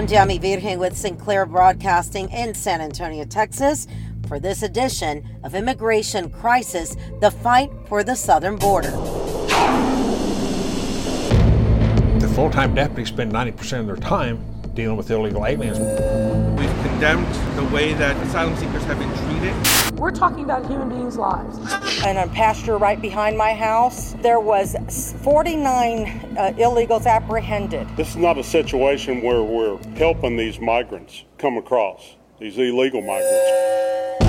I'm Jamie Virgen with Sinclair Broadcasting in San Antonio, Texas, for this edition of Immigration Crisis The Fight for the Southern Border. The full time deputies spend 90% of their time dealing with illegal aliens. We've condemned the way that asylum seekers have been treated. We're talking about human beings' lives. And on pasture right behind my house, there was 49 uh, illegals apprehended. This is not a situation where we're helping these migrants come across, these illegal migrants.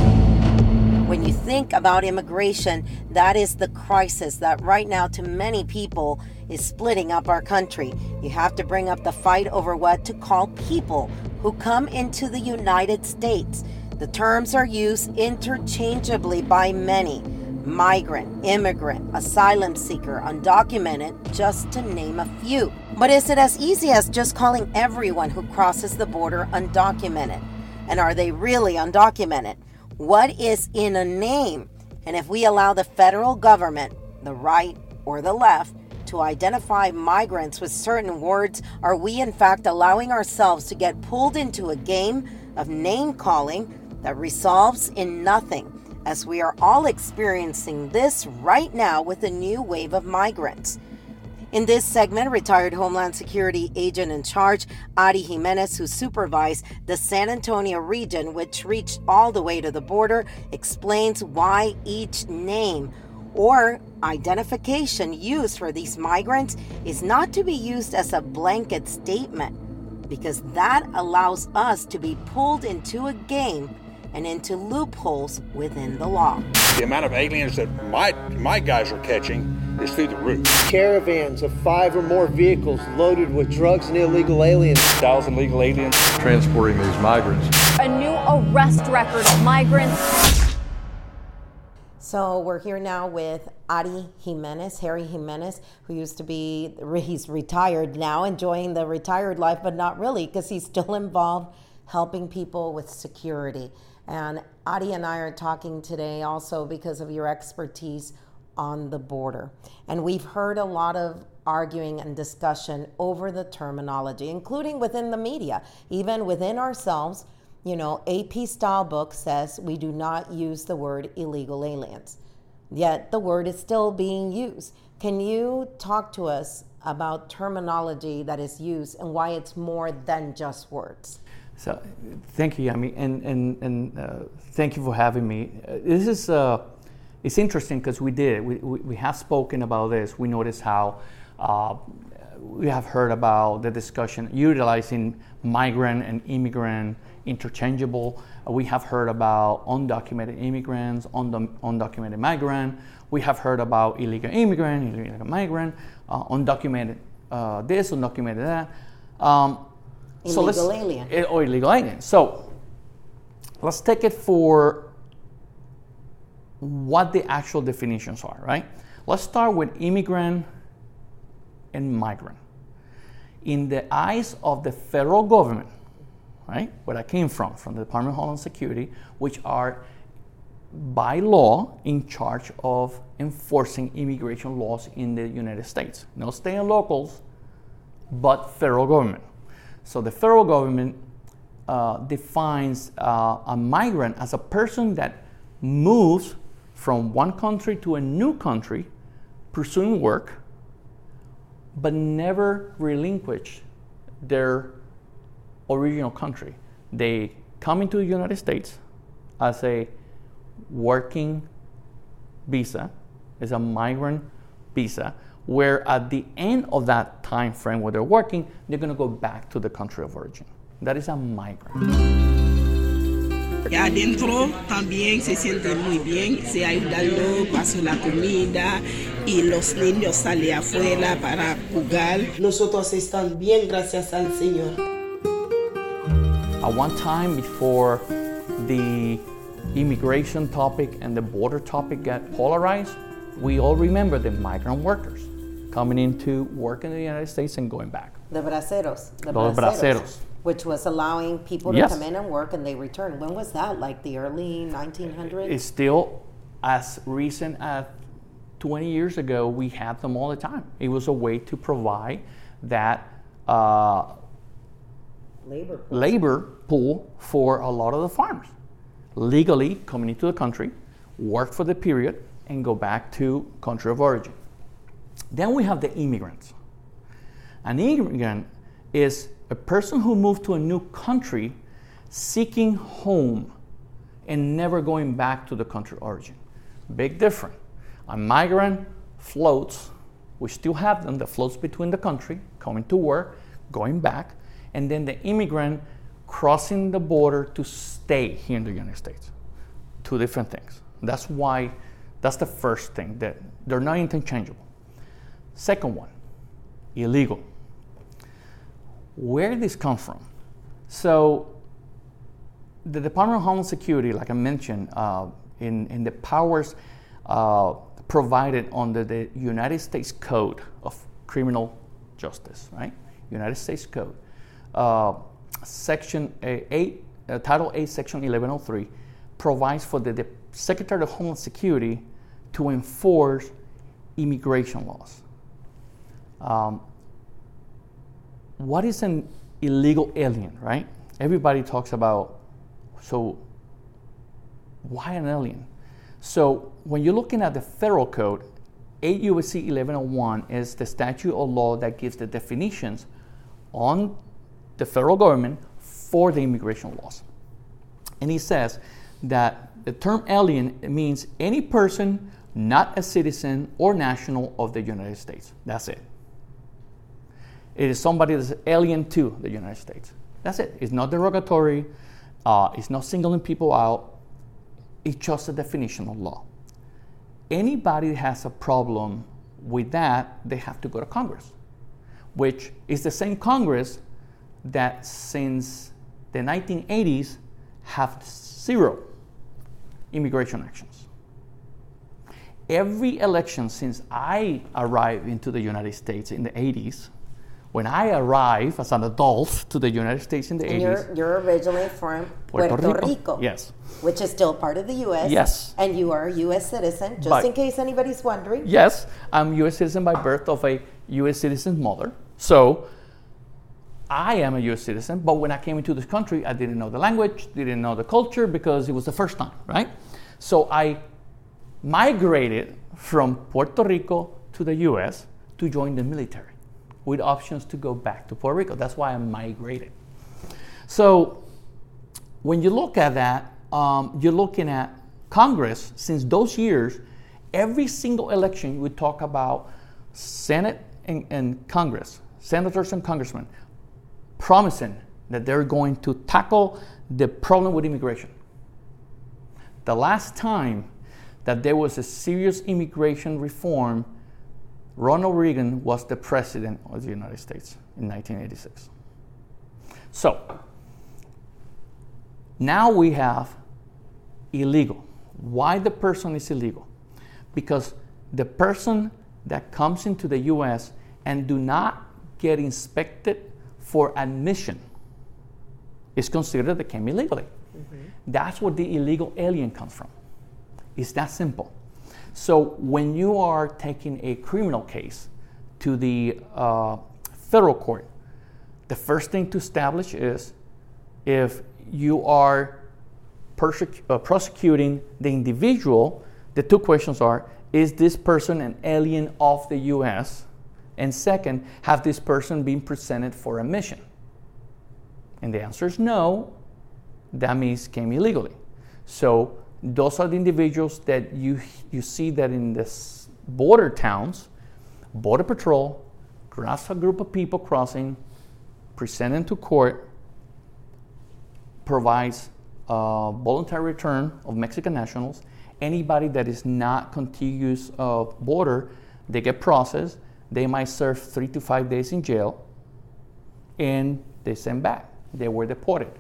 When you think about immigration, that is the crisis that right now to many people is splitting up our country. You have to bring up the fight over what to call people who come into the United States. The terms are used interchangeably by many migrant, immigrant, asylum seeker, undocumented, just to name a few. But is it as easy as just calling everyone who crosses the border undocumented? And are they really undocumented? What is in a name? And if we allow the federal government, the right or the left, to identify migrants with certain words, are we in fact allowing ourselves to get pulled into a game of name calling that resolves in nothing? As we are all experiencing this right now with a new wave of migrants. In this segment, retired Homeland Security agent in charge, Ari Jimenez, who supervised the San Antonio region, which reached all the way to the border, explains why each name or identification used for these migrants is not to be used as a blanket statement because that allows us to be pulled into a game and into loopholes within the law. The amount of aliens that my, my guys are catching is through the roof. Caravans of five or more vehicles loaded with drugs and illegal aliens. Thousand legal aliens transporting these migrants. A new arrest record of migrants so we're here now with Ari Jimenez, Ari Jimenez, who used to be, he's retired now, enjoying the retired life, but not really because he's still involved helping people with security. And Ari and I are talking today also because of your expertise on the border. And we've heard a lot of arguing and discussion over the terminology, including within the media, even within ourselves you know, AP style book says we do not use the word illegal aliens. Yet the word is still being used. Can you talk to us about terminology that is used and why it's more than just words? So, thank you, Yami, and and and uh, thank you for having me. Uh, this is uh, it's interesting because we did we, we, we have spoken about this. We noticed how uh, we have heard about the discussion utilizing migrant and immigrant interchangeable. Uh, we have heard about undocumented immigrants, undocumented migrant. We have heard about illegal immigrant, illegal migrant, undocumented this, undocumented that. Um, illegal so alien. Eh, or illegal alien. So let's take it for what the actual definitions are, right? Let's start with immigrant and migrant. In the eyes of the federal government, right? Where I came from, from the Department of Homeland Security, which are by law in charge of enforcing immigration laws in the United States. No state and locals, but federal government. So the federal government uh, defines uh, a migrant as a person that moves from one country to a new country pursuing work, but never relinquish their original country. They come into the United States as a working visa, as a migrant visa, where at the end of that time frame where they're working, they're going to go back to the country of origin. That is a migrant. Y adentro también se sienten muy bien, se ayudando, paso la comida y los niños salen afuera para jugar. Nosotros estamos bien gracias al Señor. At one time before the immigration topic and the border topic got polarized, we all remember the migrant workers coming into work in the United States and going back. The braceros. The Los braceros. Which was allowing people to yes. come in and work and they return. When was that? Like the early 1900s? It's still as recent as 20 years ago, we had them all the time. It was a way to provide that uh, labor pool. labor pool for a lot of the farmers. Legally coming into the country, work for the period, and go back to country of origin. Then we have the immigrants. An immigrant is a person who moved to a new country seeking home and never going back to the country origin. Big difference. A migrant floats, we still have them that floats between the country, coming to work, going back, and then the immigrant crossing the border to stay here in the United States. Two different things. That's why, that's the first thing, that they're not interchangeable. Second one, illegal. Where did this come from? So, the Department of Homeland Security, like I mentioned, uh, in, in the powers uh, provided under the United States Code of Criminal Justice, right? United States Code, uh, Section 8, uh, Title 8, Section 1103, provides for the, the Secretary of Homeland Security to enforce immigration laws. Um, what is an illegal alien, right? Everybody talks about, so why an alien? So when you're looking at the federal code, 8 U.S.C. 1101 is the statute or law that gives the definitions on the federal government for the immigration laws. And he says that the term alien means any person not a citizen or national of the United States. That's it. It is somebody that's alien to the United States. That's it. It's not derogatory. Uh, it's not singling people out. It's just a definition of law. Anybody that has a problem with that, they have to go to Congress, which is the same Congress that since the 1980s have zero immigration actions. Every election since I arrived into the United States in the 80s, when I arrived as an adult to the United States in the and 80s. You're, you're originally from Puerto, Puerto Rico. Rico. Yes. Which is still part of the U.S. Yes. And you are a U.S. citizen, just But- in case anybody's wondering. Yes, I'm U.S. citizen by birth of a U.S. citizen's mother. So I am a U.S. citizen, but when I came into this country, I didn't know the language, didn't know the culture because it was the first time, right? So I migrated from Puerto Rico to the U.S. to join the military with options to go back to Puerto Rico. That's why I migrated. So when you look at that, um, you're looking at Congress since those years, every single election we talk about Senate and, and Congress, senators and congressmen, promising that they're going to tackle the problem with immigration. The last time that there was a serious immigration reform, Ronald Reagan was the president of the United States in 1986. So, now we have illegal. Why the person is illegal? Because the person that comes into the US and do not get inspected for admission is considered they came illegally. Mm-hmm. That's where the illegal alien comes from. It's that simple. So when you are taking a criminal case to the uh, federal court, the first thing to establish is if you are uh, prosecuting the individual, the two questions are is this person an alien of the US? And second, have this person been presented for admission? And the answer is no. That means came illegally. So those are the individuals that you you see that in the s- border towns, border patrol grabs a group of people crossing, present them to court, provides a voluntary return of Mexican nationals. Anybody that is not contiguous uh, border, they get processed. They might serve three to five days in jail, and they send back. They were deported.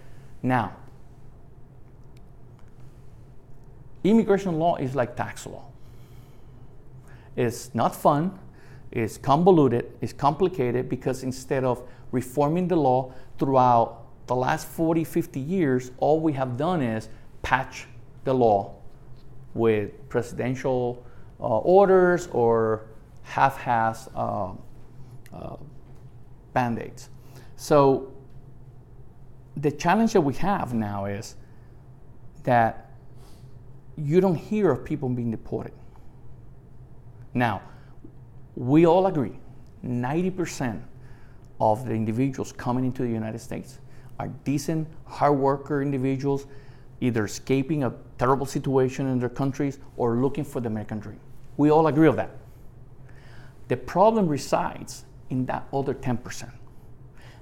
Now, immigration law is like tax law. It's not fun, it's convoluted, it's complicated because instead of reforming the law throughout the last 40, 50 years, all we have done is patch the law with presidential uh, orders or half-assed uh, uh, band-aids. So the challenge that we have now is that you don't hear of people being deported. Now, we all agree 90% of the individuals coming into the United States are decent, hard worker individuals, either escaping a terrible situation in their countries or looking for the American dream. We all agree on that. The problem resides in that other 10%.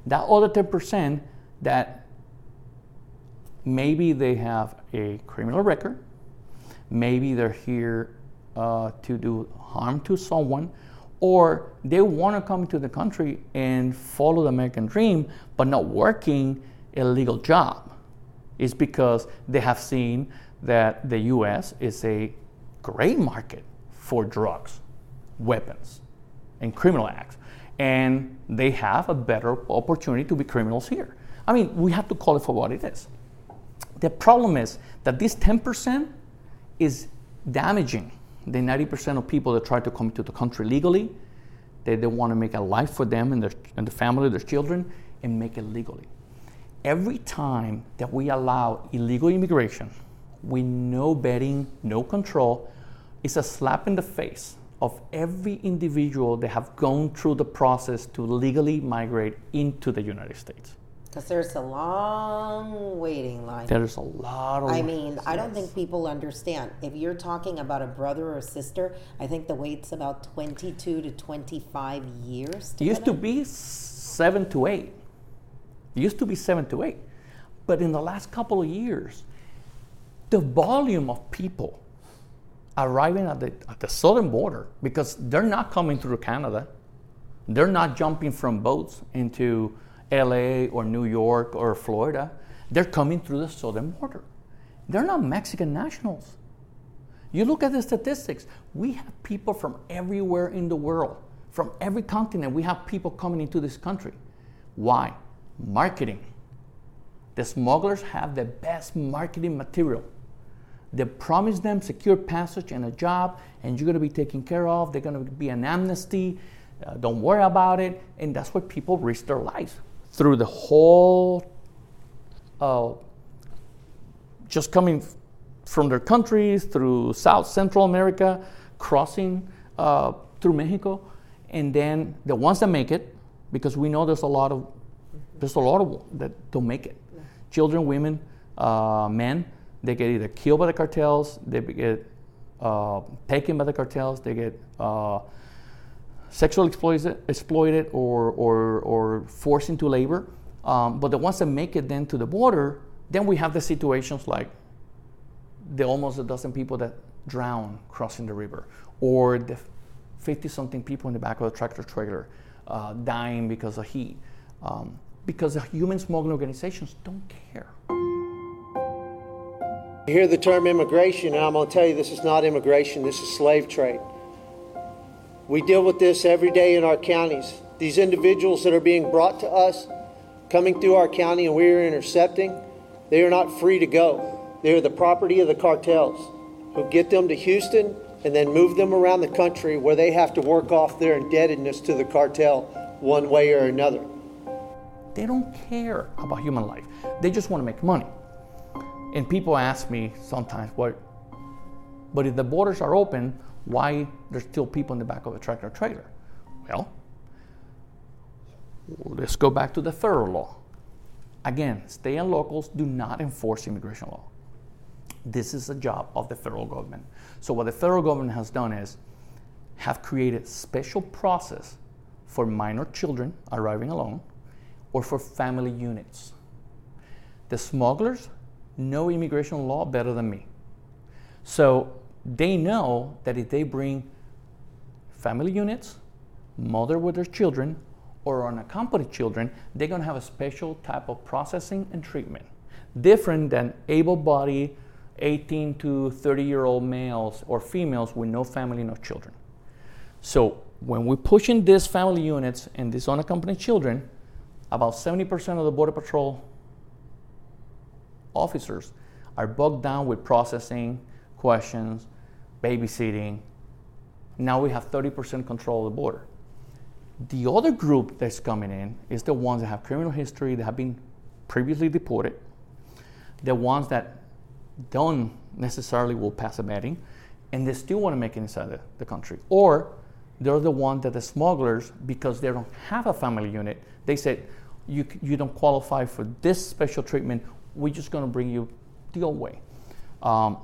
That other 10% that maybe they have a criminal record, maybe they're here uh, to do harm to someone, or they want to come to the country and follow the American dream, but not working a legal job. It's because they have seen that the US is a great market for drugs, weapons, and criminal acts. And they have a better opportunity to be criminals here. I mean, we have to call it for what it is. The problem is that this 10% is damaging the 90% of people that try to come to the country legally. They, they want to make a life for them and their, and the family, their children, and make it legally. Every time that we allow illegal immigration with no vetting, no control, it's a slap in the face of every individual that have gone through the process to legally migrate into the United States. Because there's a long waiting line. There's a lot of. I mean, I don't think people understand. If you're talking about a brother or sister, I think the wait's about 22 to 25 years. It used to be seven to eight. It used to be seven to eight. But in the last couple of years, the volume of people arriving at the, at the southern border, because they're not coming through Canada, they're not jumping from boats into LA or New York or Florida. They're coming through the southern border. They're not Mexican nationals. You look at the statistics, we have people from everywhere in the world, from every continent, we have people coming into this country. Why? Marketing. The smugglers have the best marketing material. They promise them secure passage and a job, and you're going to be taken care of. They're going to be an amnesty. Uh, don't worry about it. And that's why people risk their lives through the whole, uh, just coming from their countries through South Central America, crossing uh, through Mexico, and then the ones that make it, because we know there's a lot of there's a lot of that don't make it. Children, women, uh, men, they get either killed by the cartels, they get uh, taken by the cartels, they get uh, sexually exploited, exploited or, or, or forced into labor. Um, but the ones that make it then to the border, then we have the situations like the almost a dozen people that drown crossing the river, or the 50 something people in the back of a tractor trailer uh, dying because of heat. Um, because the human smuggling organizations don't care. You hear the term immigration, and I'm going to tell you this is not immigration, this is slave trade. We deal with this every day in our counties. These individuals that are being brought to us, coming through our county, and we are intercepting, they are not free to go. They are the property of the cartels who get them to Houston and then move them around the country where they have to work off their indebtedness to the cartel one way or another. They don't care about human life. They just want to make money. And people ask me sometimes, what, but if the borders are open, why there's still people in the back of a tractor trailer. Well, let's go back to the federal law. Again, state and locals do not enforce immigration law. This is a job of the federal government. So what the federal government has done is have created special process for minor children arriving alone or for family units. The smugglers know immigration law better than me. So they know that if they bring family units, mother with their children, or unaccompanied children, they're going to have a special type of processing and treatment, different than able-bodied 18 to 30 year old males or females with no family, no children. So when we push in these family units and these unaccompanied children, about 70% of the Border Patrol officers are bogged down with processing, questions, babysitting. Now we have 30% control of the border. The other group that's coming in is the ones that have criminal history, that have been previously deported, the ones that don't necessarily will pass a vetting, and they still want to make it inside the, the country. Or they're the ones that the smugglers, because they don't have a family unit, they said, you, you don't qualify for this special treatment, we're just going to bring you the old way. Um,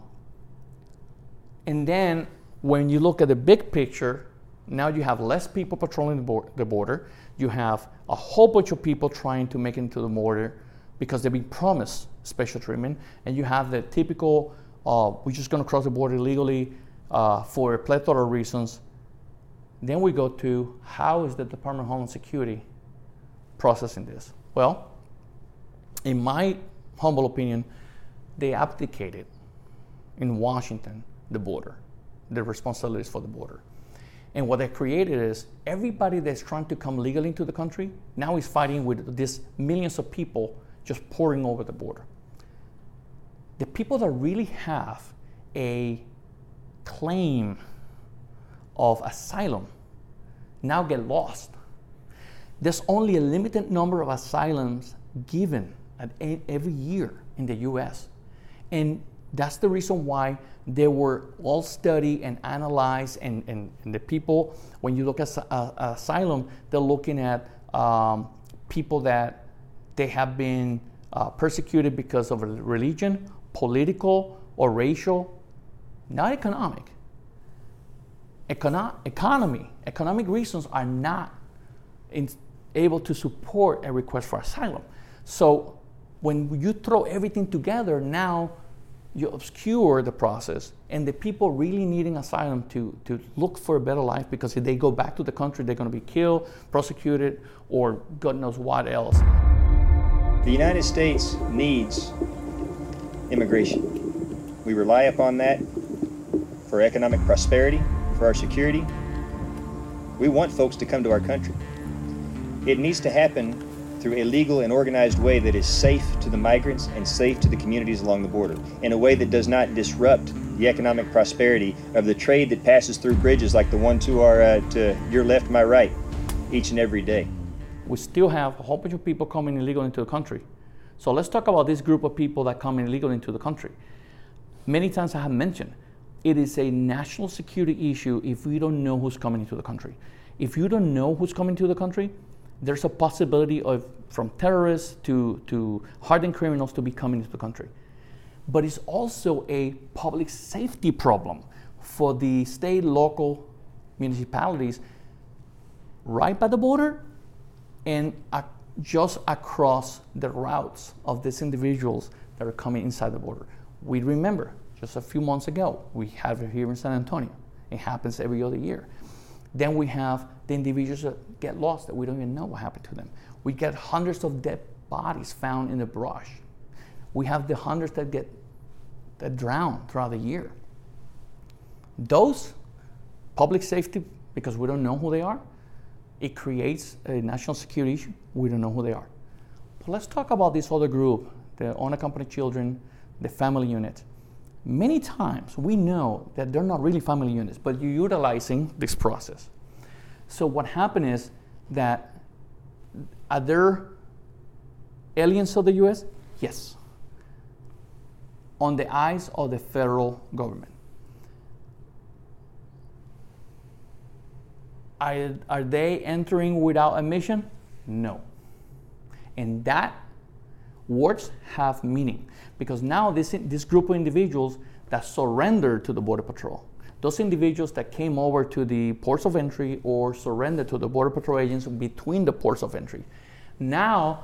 and then when you look at the big picture, now you have less people patrolling the, bo- the border. You have a whole bunch of people trying to make it into the border because they've been promised special treatment. And you have the typical, uh, we're just going to cross the border illegally uh, for a plethora of reasons. Then we go to how is the Department of Homeland Security processing this? Well, in my humble opinion, they abdicated in Washington the border, the responsibilities for the border. And what they created is everybody that's trying to come legally into the country now is fighting with these millions of people just pouring over the border. The people that really have a claim of asylum now get lost. There's only a limited number of asylums given at every year in the US. And that's the reason why they were all studied and analyzed, and, and, and the people, when you look at uh, asylum, they're looking at um, people that they have been uh, persecuted because of religion, political, or racial, not economic. Econo- economy, economic reasons are not in, able to support a request for asylum. So when you throw everything together, now you obscure the process and the people really needing asylum to, to look for a better life because if they go back to the country they're going to be killed prosecuted or god knows what else. The united states needs immigration. We rely upon that for economic prosperity for our security. We want folks to come to our country. It needs to happen through a legal and organized way that is safe to the migrants and safe to the communities along the border, in a way that does not disrupt the economic prosperity of the trade that passes through bridges like the one to our uh, to your left, my right, each and every day. We still have a whole bunch of people coming illegal into the country. So let's talk about this group of people that come illegal into the country. Many times I have mentioned it is a national security issue if we don't know who's coming into the country. If you don't know who's coming to the country, there's a possibility of from terrorists to, to hardened criminals to be coming into the country. But it's also a public safety problem for the state, local municipalities right by the border and just across the routes of these individuals that are coming inside the border. We remember just a few months ago, we have it here in San Antonio. It happens every other year. Then we have the individuals that get lost that we don't even know what happened to them. We get hundreds of dead bodies found in the brush. We have the hundreds that get that drown throughout the year. Those public safety, because we don't know who they are, it creates a national security issue. We don't know who they are. But let's talk about this other group, the unaccompanied children, the family unit. Many times we know that they're not really family units, but you're utilizing this process. So what happened is that are there aliens of the US? Yes. On the eyes of the federal government. Are, are they entering without admission? No. And that words have meaning because now this, this group of individuals that surrender to the Border Patrol those individuals that came over to the ports of entry or surrendered to the Border Patrol agents between the ports of entry. Now,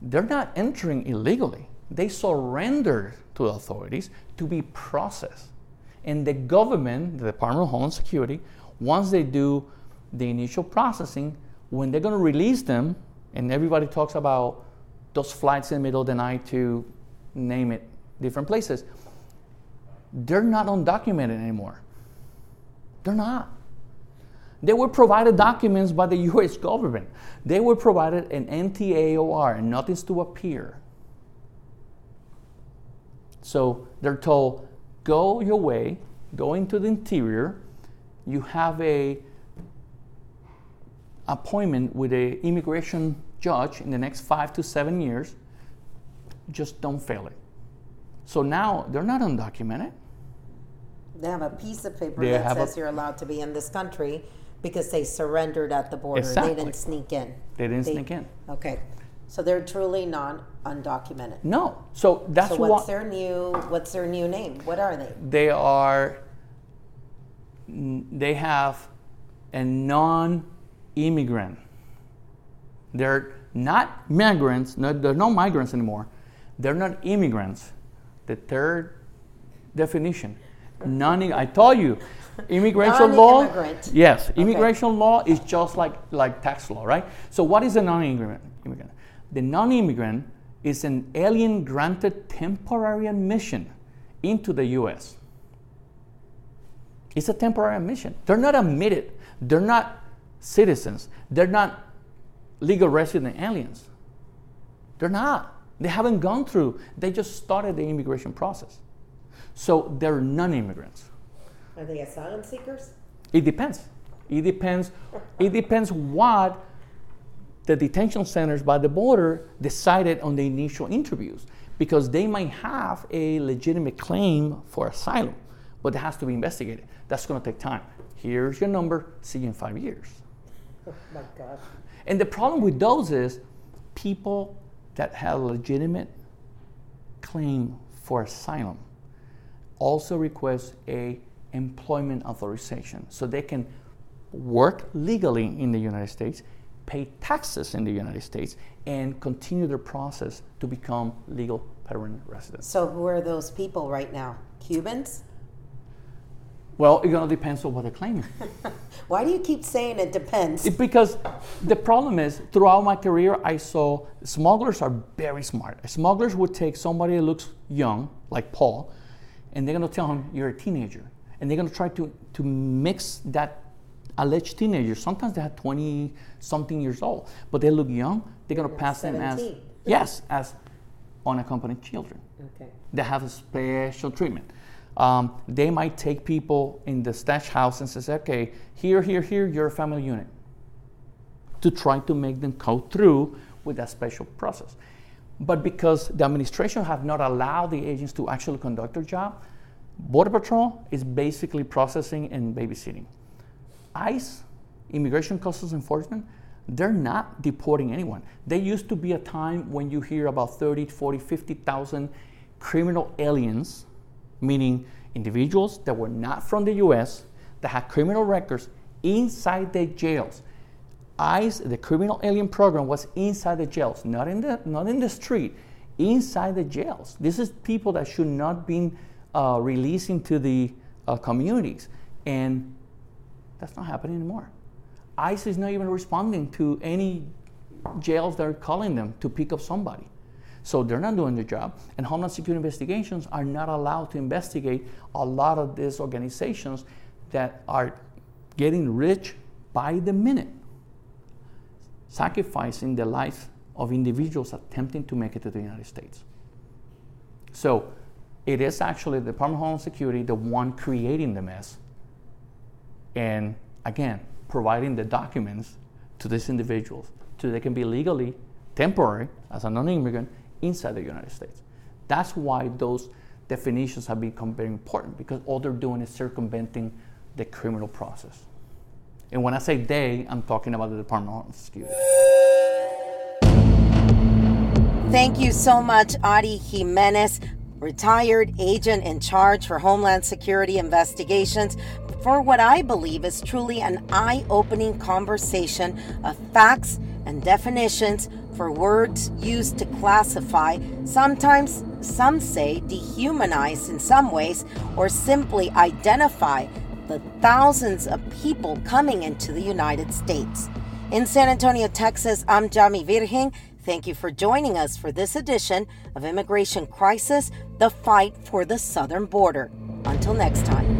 they're not entering illegally. They surrender to the authorities to be processed. And the government, the Department of Homeland Security, once they do the initial processing, when they're going to release them, and everybody talks about those flights in the middle of the night to name it different places, they're not undocumented anymore. They're not. They were provided documents by the US government. They were provided an NTA or, and notice to appear. So they're told, go your way, go into the interior. You have a appointment with an immigration judge in the next five to seven years just don't fail it. So now they're not undocumented. They have a piece of paper They that have a- says you're allowed to be in this country because they surrendered at the border. Exactly. They didn't sneak in. They didn't sneak in. Okay. So they're truly non undocumented. No. So that's so what's what their new what's their new name? What are they? they are. They have a non-immigrant. They're not migrants. No, they're not migrants anymore. They're not immigrants. The third definition, non. I told you, immigration law. Yes, Okay. immigration law is just like like tax law, right? So what is a non-immigrant? Immigrant. The non-immigrant is an alien granted temporary admission into the U.S. It's a temporary admission. They're not admitted. They're not citizens. They're not legal resident aliens. They're not. They haven't gone through. They just started the immigration process. So they're non-immigrants. Are they asylum seekers? It depends. It depends. It depends what the detention centers by the border decided on the initial interviews, because they might have a legitimate claim for asylum, but it has to be investigated. That's going to take time. Here's your number. See you in five years. Oh my God. And the problem with those is people that have legitimate claim for asylum also request a employment authorization so they can work legally in the United States, pay taxes in the United States, and continue their process to become legal permanent residents. So who are those people right now? Cubans? Well, it gonna depends on what they're claiming. Why do you keep saying it depends? It- because the problem is, throughout my career, I saw smugglers are very smart. Smugglers would take somebody that looks young, like Paul, and they're gonna tell him you're a teenager, and they're gonna try to to mix that alleged teenager. Sometimes they have 20 something years old, but they look young. They're gonna pass them as yes, as unaccompanied children Okay. that have a special treatment. Um, they might take people in the stash house and says, okay, here, here, here, you're a family unit. To try to make them go through with that special process. But because the administration have not allowed the agents to actually conduct their job, Border Patrol is basically processing and babysitting. ICE, Immigration Customs Enforcement, they're not deporting anyone. There used to be a time when you hear about 30, 40, 50,000 criminal aliens, meaning individuals that were not from the US, that had criminal records inside their jails. ICE, the criminal alien program, was inside the jails, not in the, not in the street, inside the jails. This is people that should not be uh, into the uh, communities. And that's not happening anymore. ICE is not even responding to any jails that are calling them to pick up somebody. So they're not doing their job. And Homeland Security investigations are not allowed to investigate a lot of these organizations that are getting rich by the minute, sacrificing the lives of individuals attempting to make it to the United States. So it is actually the Department of Homeland Security the one creating the mess. And again, providing the documents to these individuals so they can be legally temporary as a non-immigrant inside the United States. That's why those definitions have become very important because all they're doing is circumventing the criminal process. And when I say they, I'm talking about the Department of Security. Thank you so much, Ari Jimenez, retired agent in charge for Homeland Security investigations, for what I believe is truly an eye opening conversation of facts and definitions for words used to classify, sometimes some say dehumanize in some ways, or simply identify the thousands of people coming into the United States. In San Antonio, Texas, I'm Jami Virgen. Thank you for joining us for this edition of Immigration Crisis The Fight for the Southern Border. Until next time.